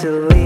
to leave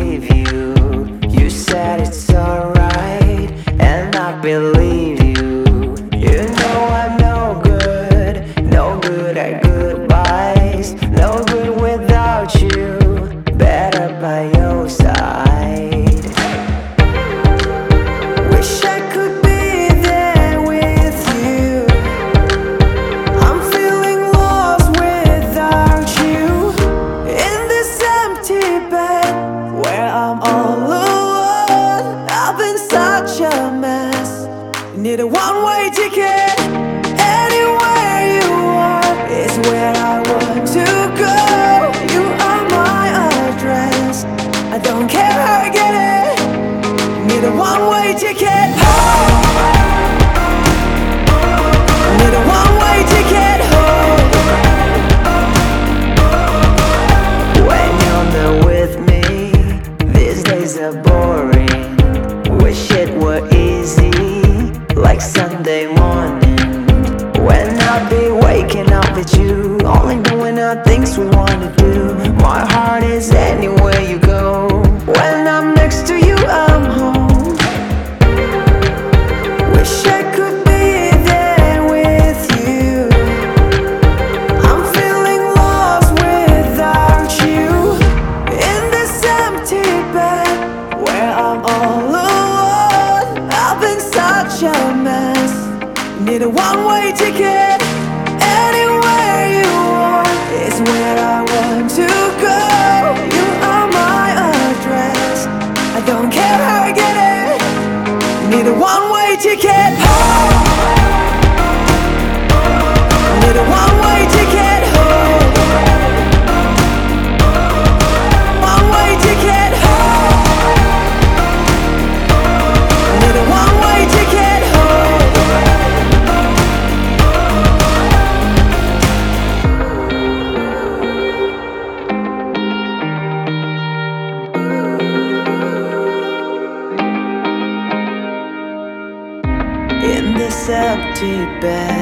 bed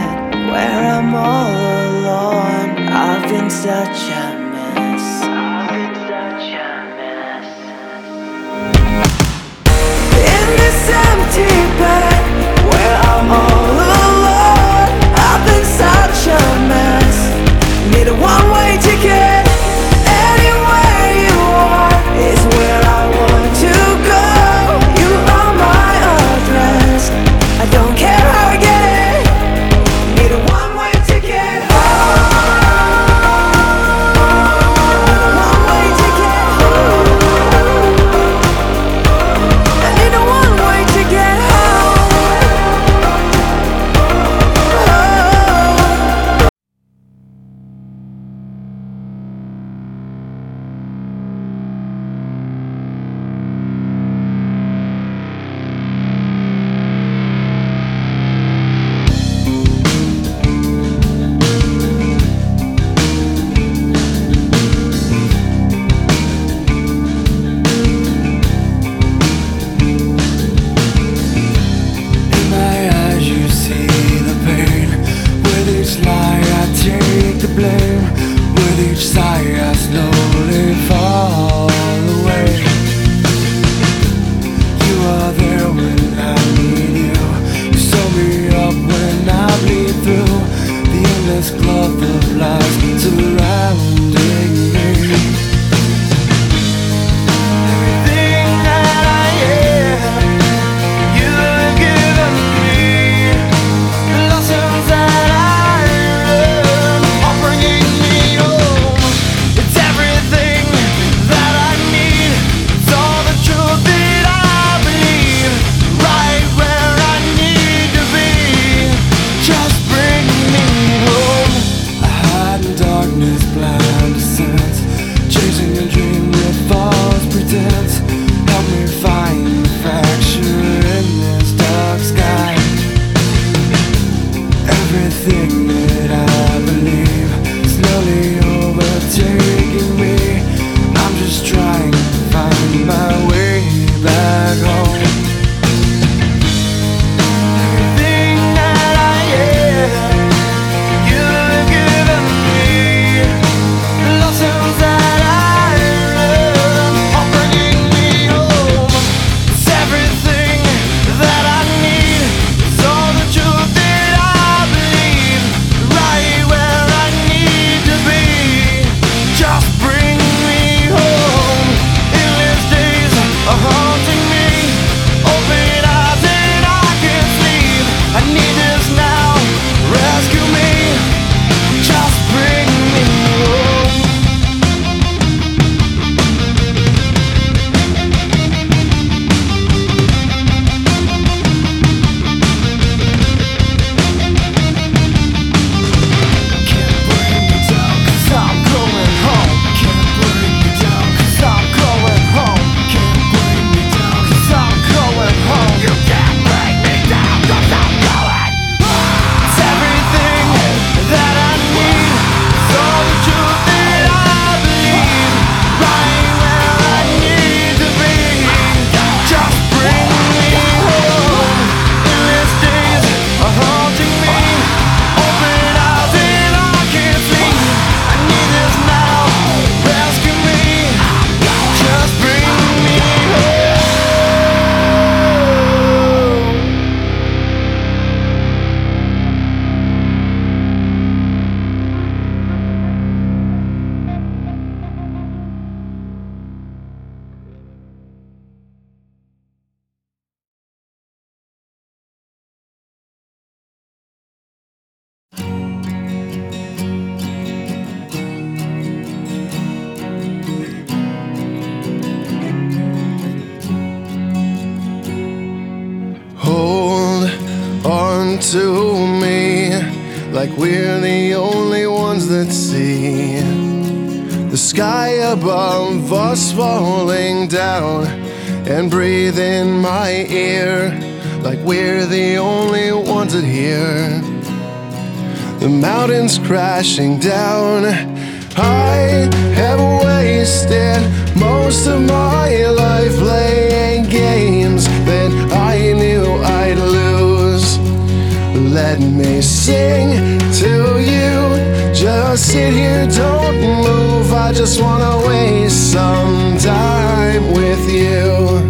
to me like we're the only ones that see the sky above us falling down and breathe in my ear like we're the only ones that hear the mountains crashing down. I have wasted most of my life playing games that I Let me sing to you. Just sit here, don't move. I just wanna waste some time with you.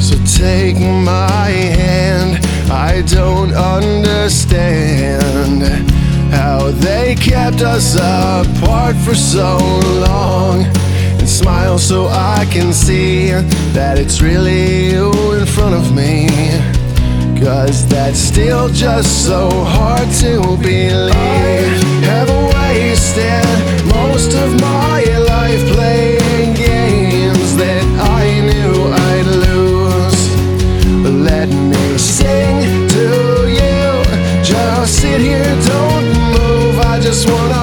So take my hand. I don't understand how they kept us apart for so long. And smile so I can see that it's really you in front of me. Cause that's still just so hard to believe. I have wasted most of my life playing games move. I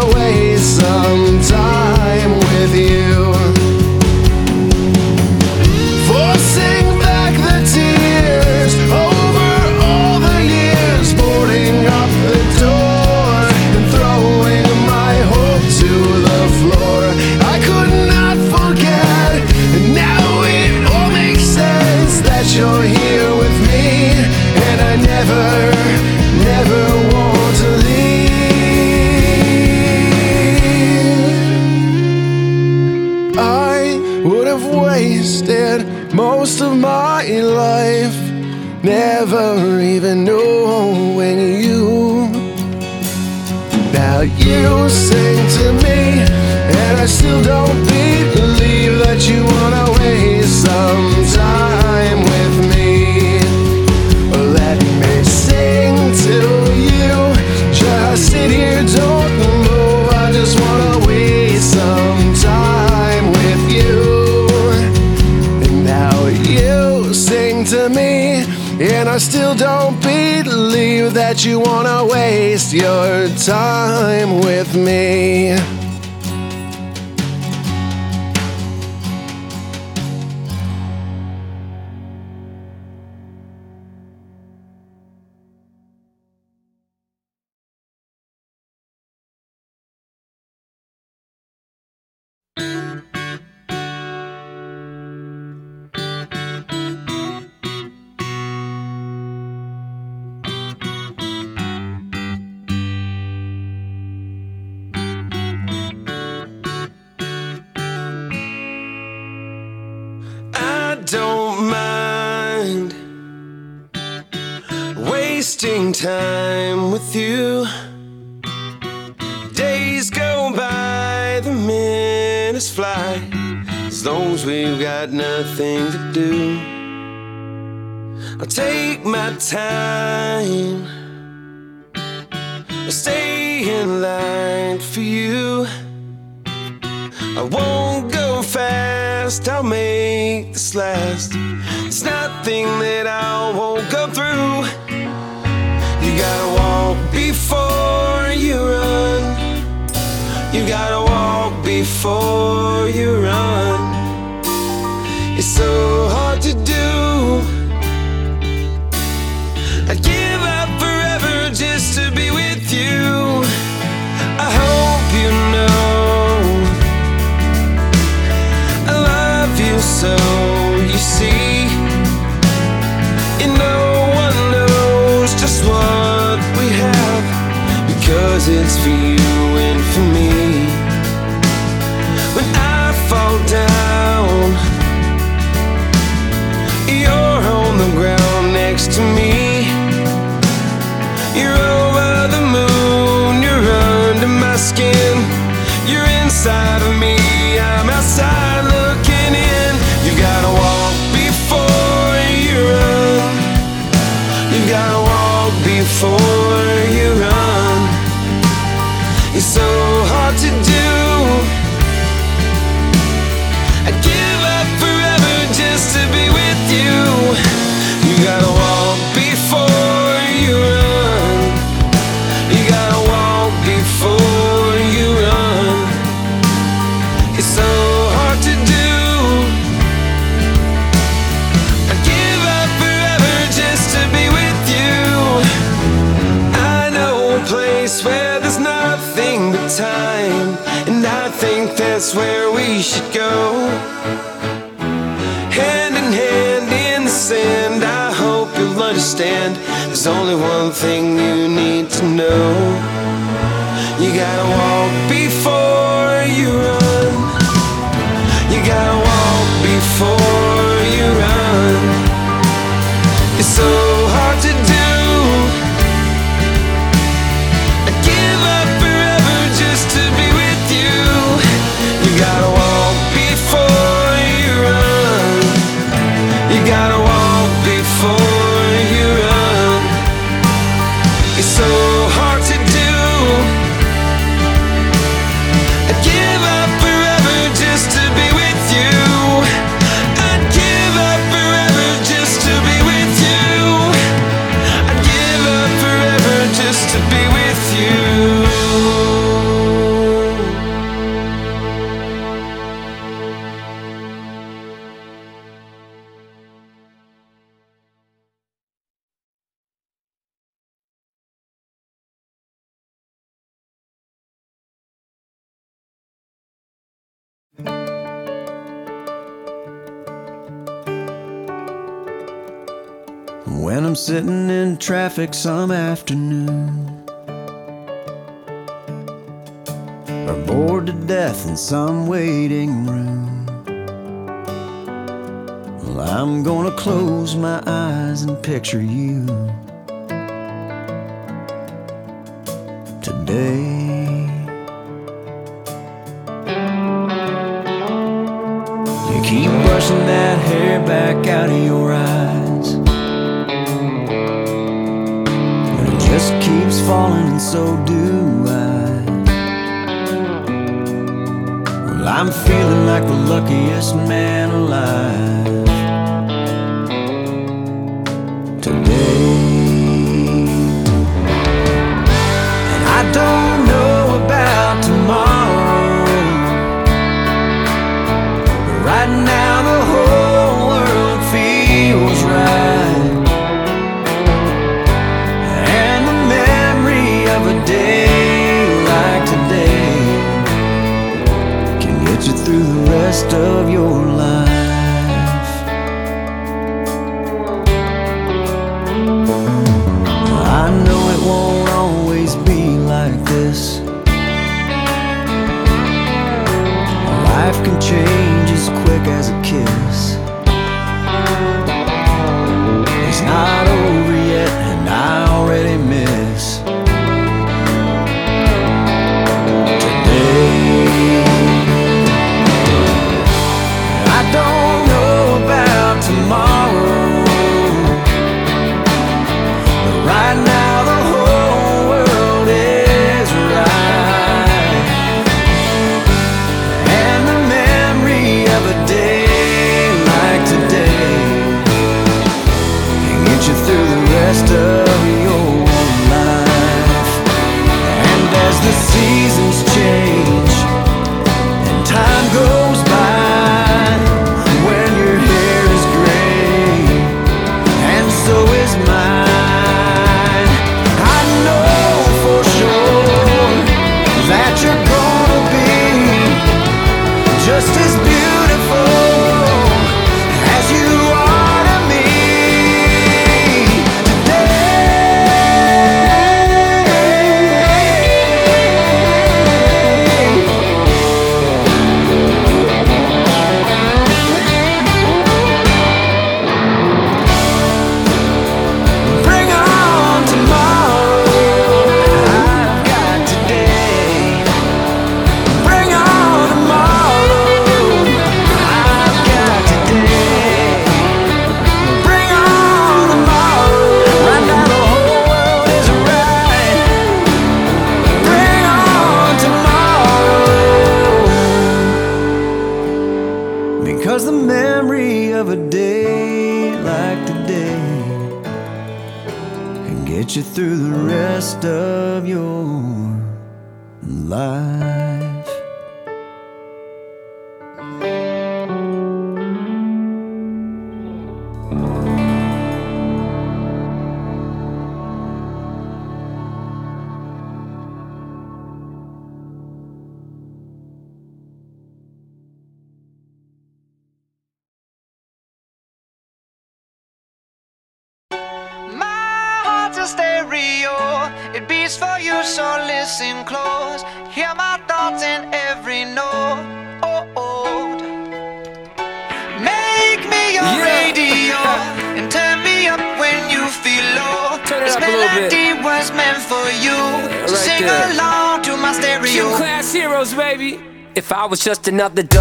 still don't believe that you wanna waste some time with me. Let me sing to you. Just sit here, don't move. I just wanna waste some time with you. And now you sing to me, and I still don't believe that you wanna waste your time with me. Long got nothing to do. I'll take my time, I'll stay in line for you. I won't go fast, I'll make this last. There's nothing that I won't go through. You gotta walk before you run. You gotta walk before you run. So You're something you need to know. sitting in traffic some afternoon. Or bored to death in some waiting room. Well, I'm gonna close my eyes and picture you. Today. You keep brushing that hair back out of your falling and so do I. Well, I'm feeling like the luckiest man alive. rest of your life. I know it won't always be like this. Life can change as quick as a kiss.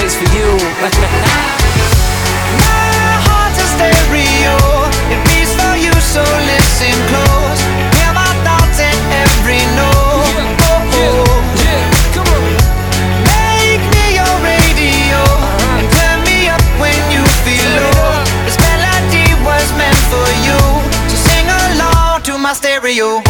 place for you. My heart's a stereo. It beats for you, so listen close. Hear my thoughts in every note. Make me your radio and turn me up when you feel low. This melody was meant for you, so sing along to my stereo.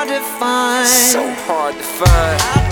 hard to find. So hard to find.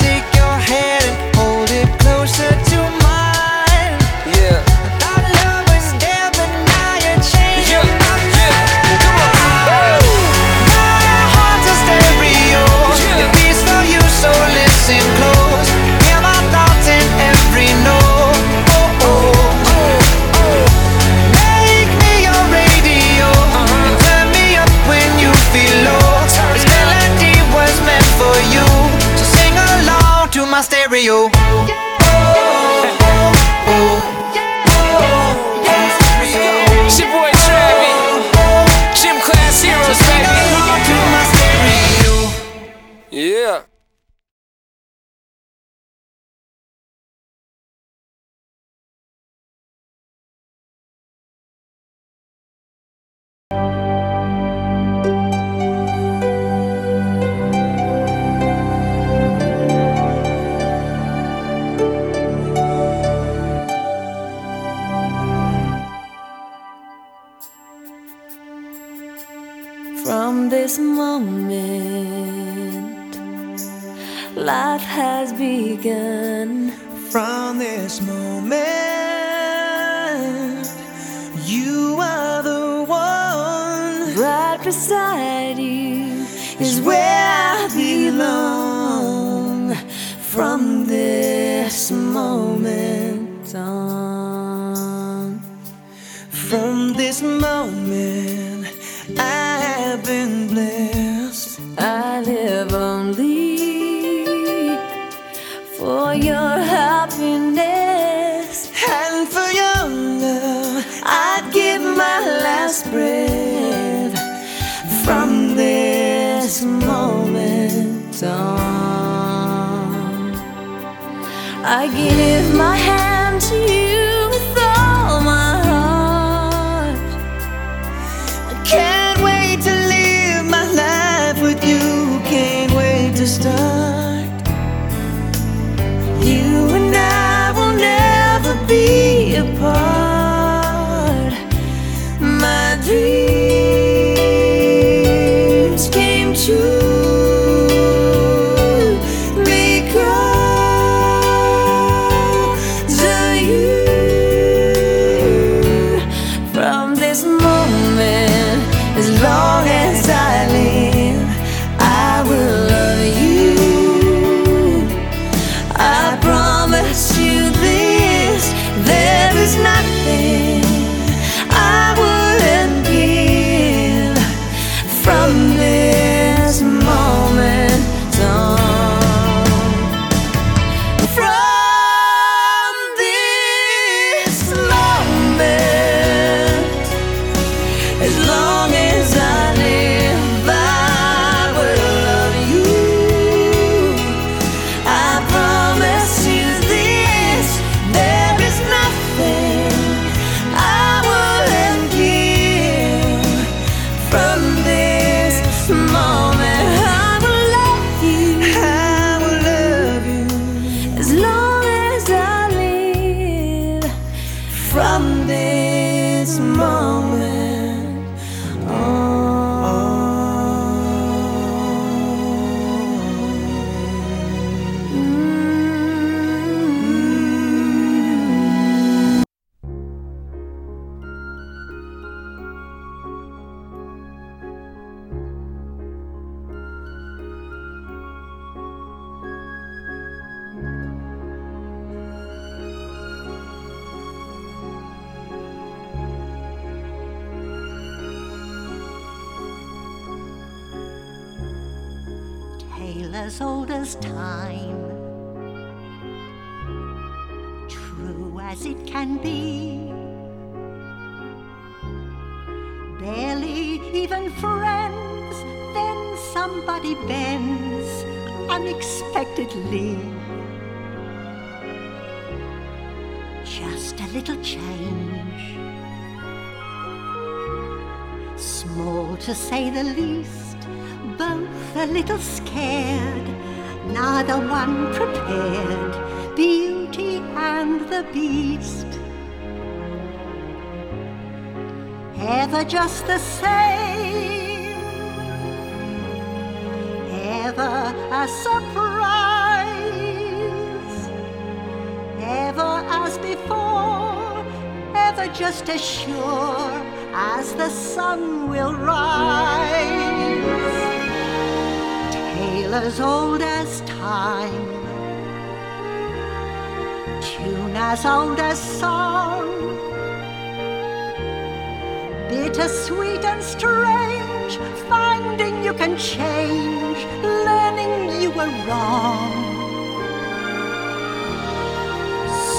wrong.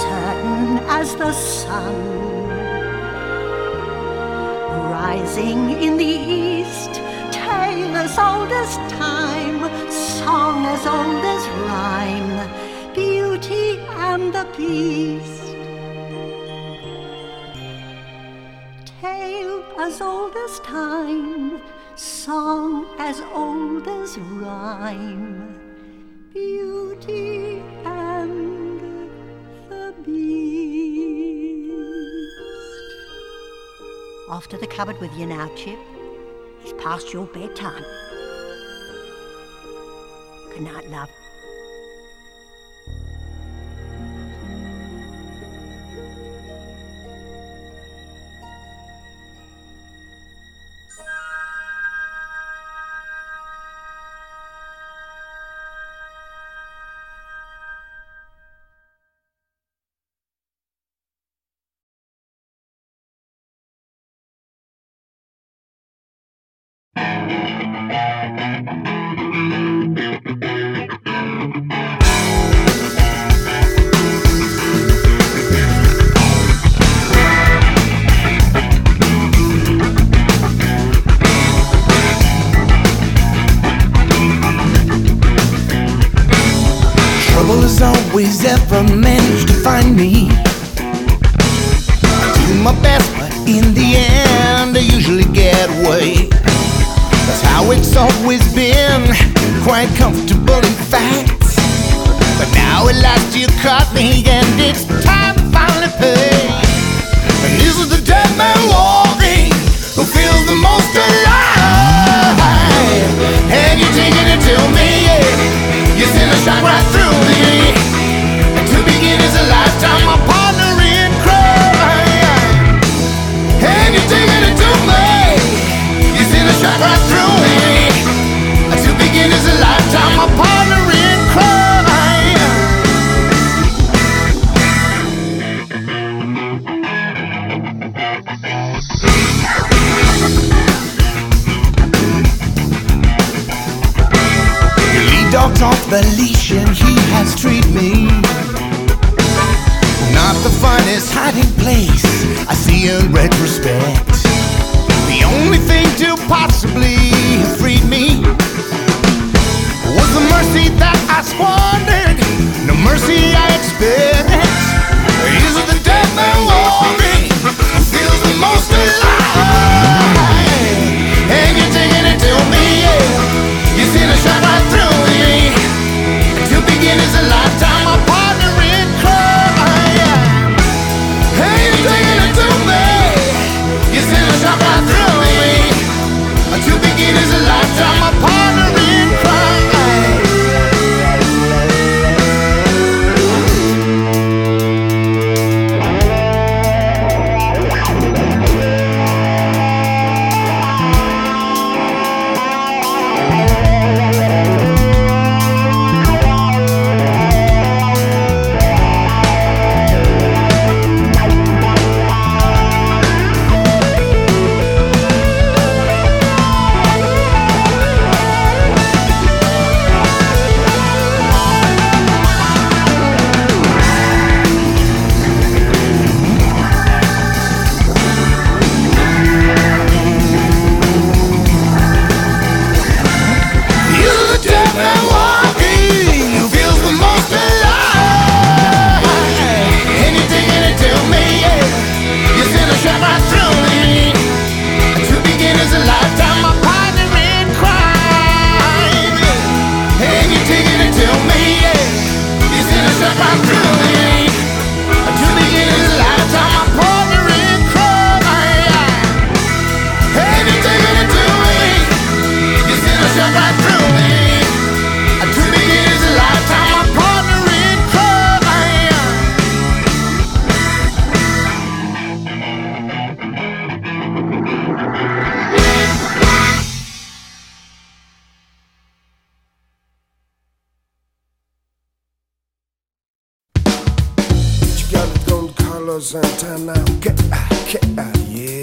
Certain as the sun rising in the east, tale as old as time, song as old as rhyme, beauty and the beast. Tale as old as time, song as old as rhyme. Beauty and the Beast. Off to the cupboard with you now, Chip. It's past your bedtime. Good night, love. the leash and he has treated me. Not the finest hiding place I see in retrospect. The only thing to possibly have freed me was the mercy that I squandered, no mercy I expect. Is it the death and glory feels the most alive? Carlos Santana. Get, ah, get, ah, yeah.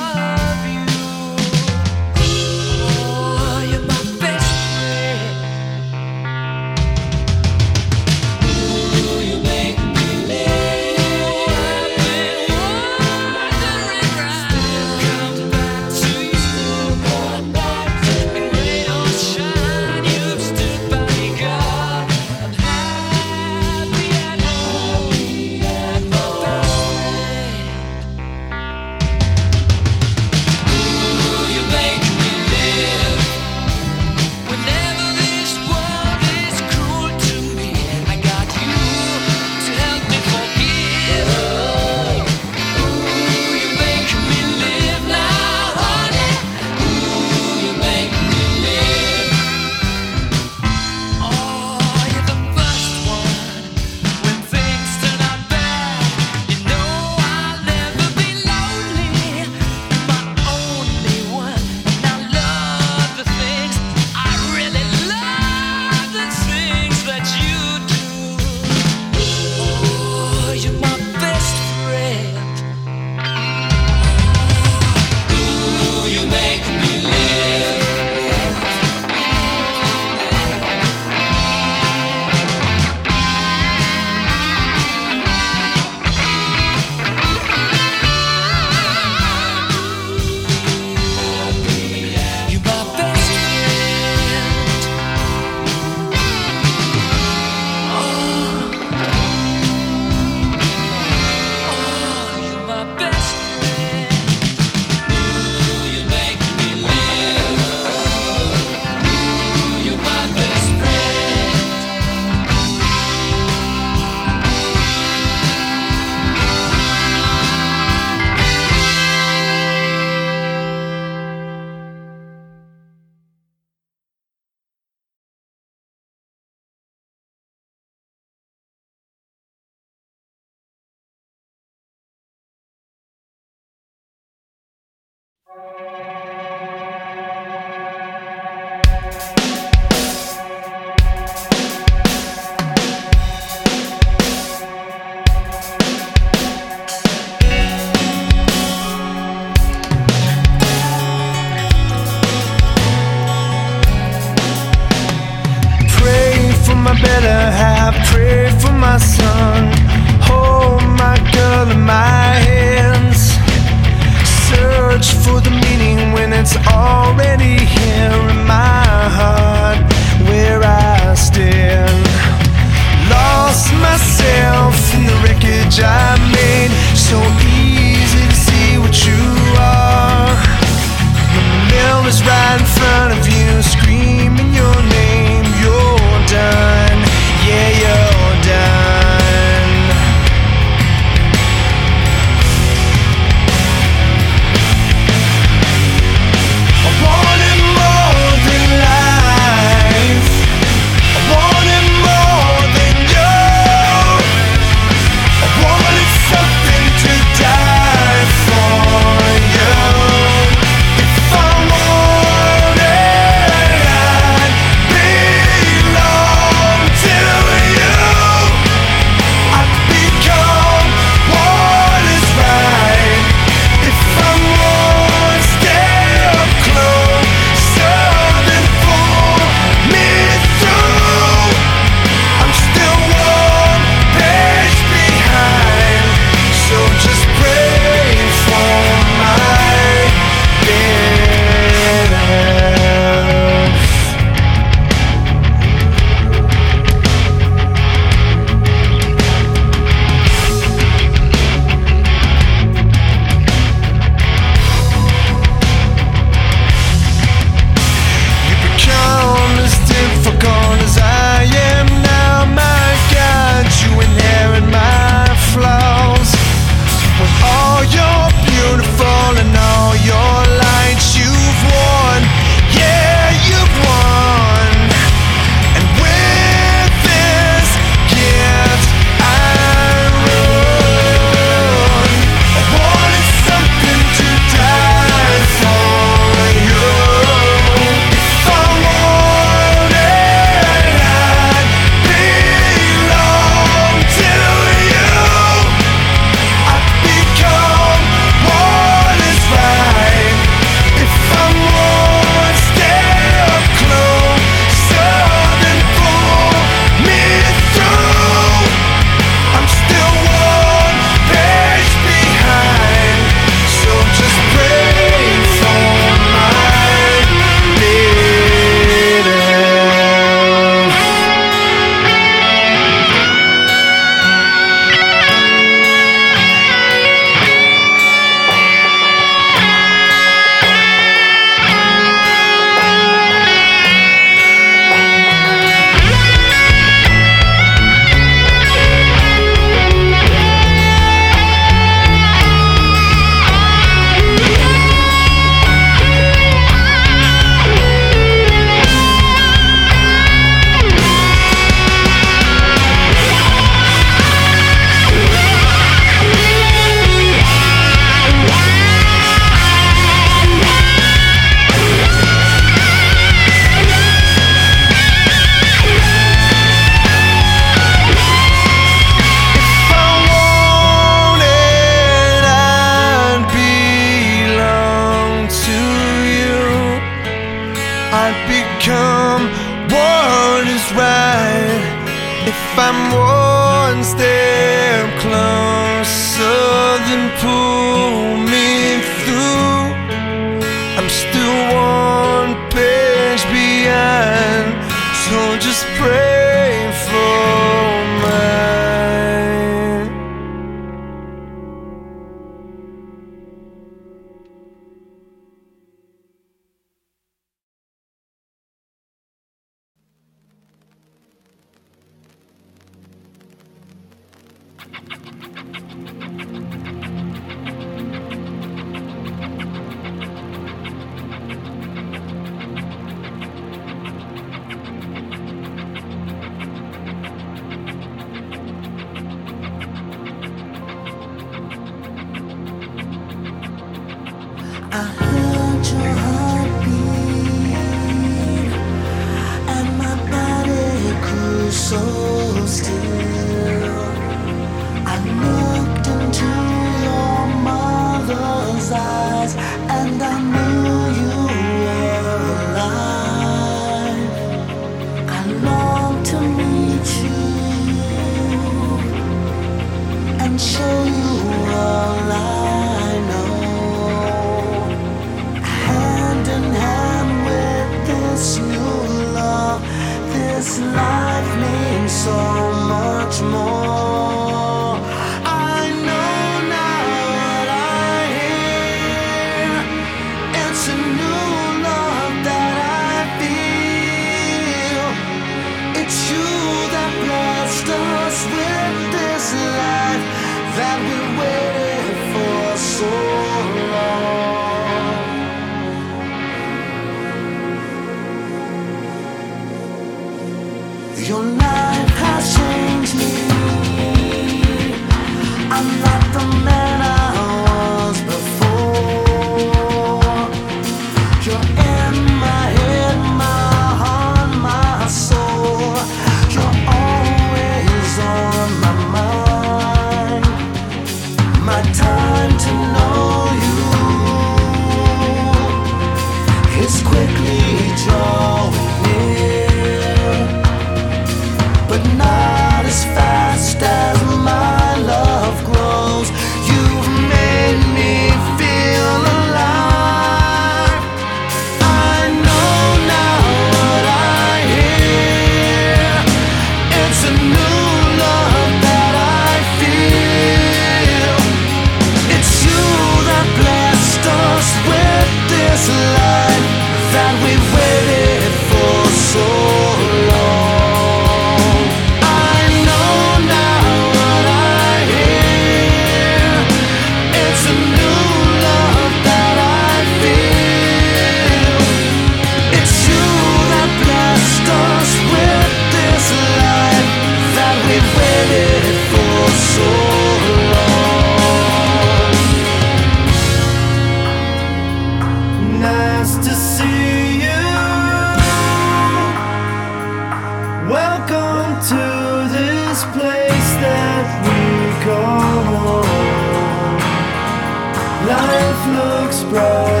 Looks brighter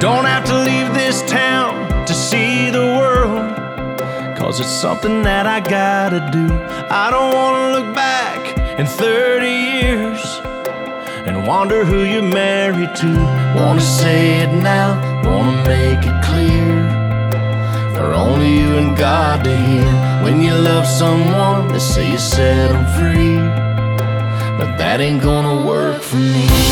Don't have to leave this town to see the world. Cause it's something that I gotta do. I don't wanna look back in 30 years and wonder who you're married to. Wanna say it now, wanna make it clear for only you and God to hear. When you love someone, they say you set them free, but that ain't gonna work for me.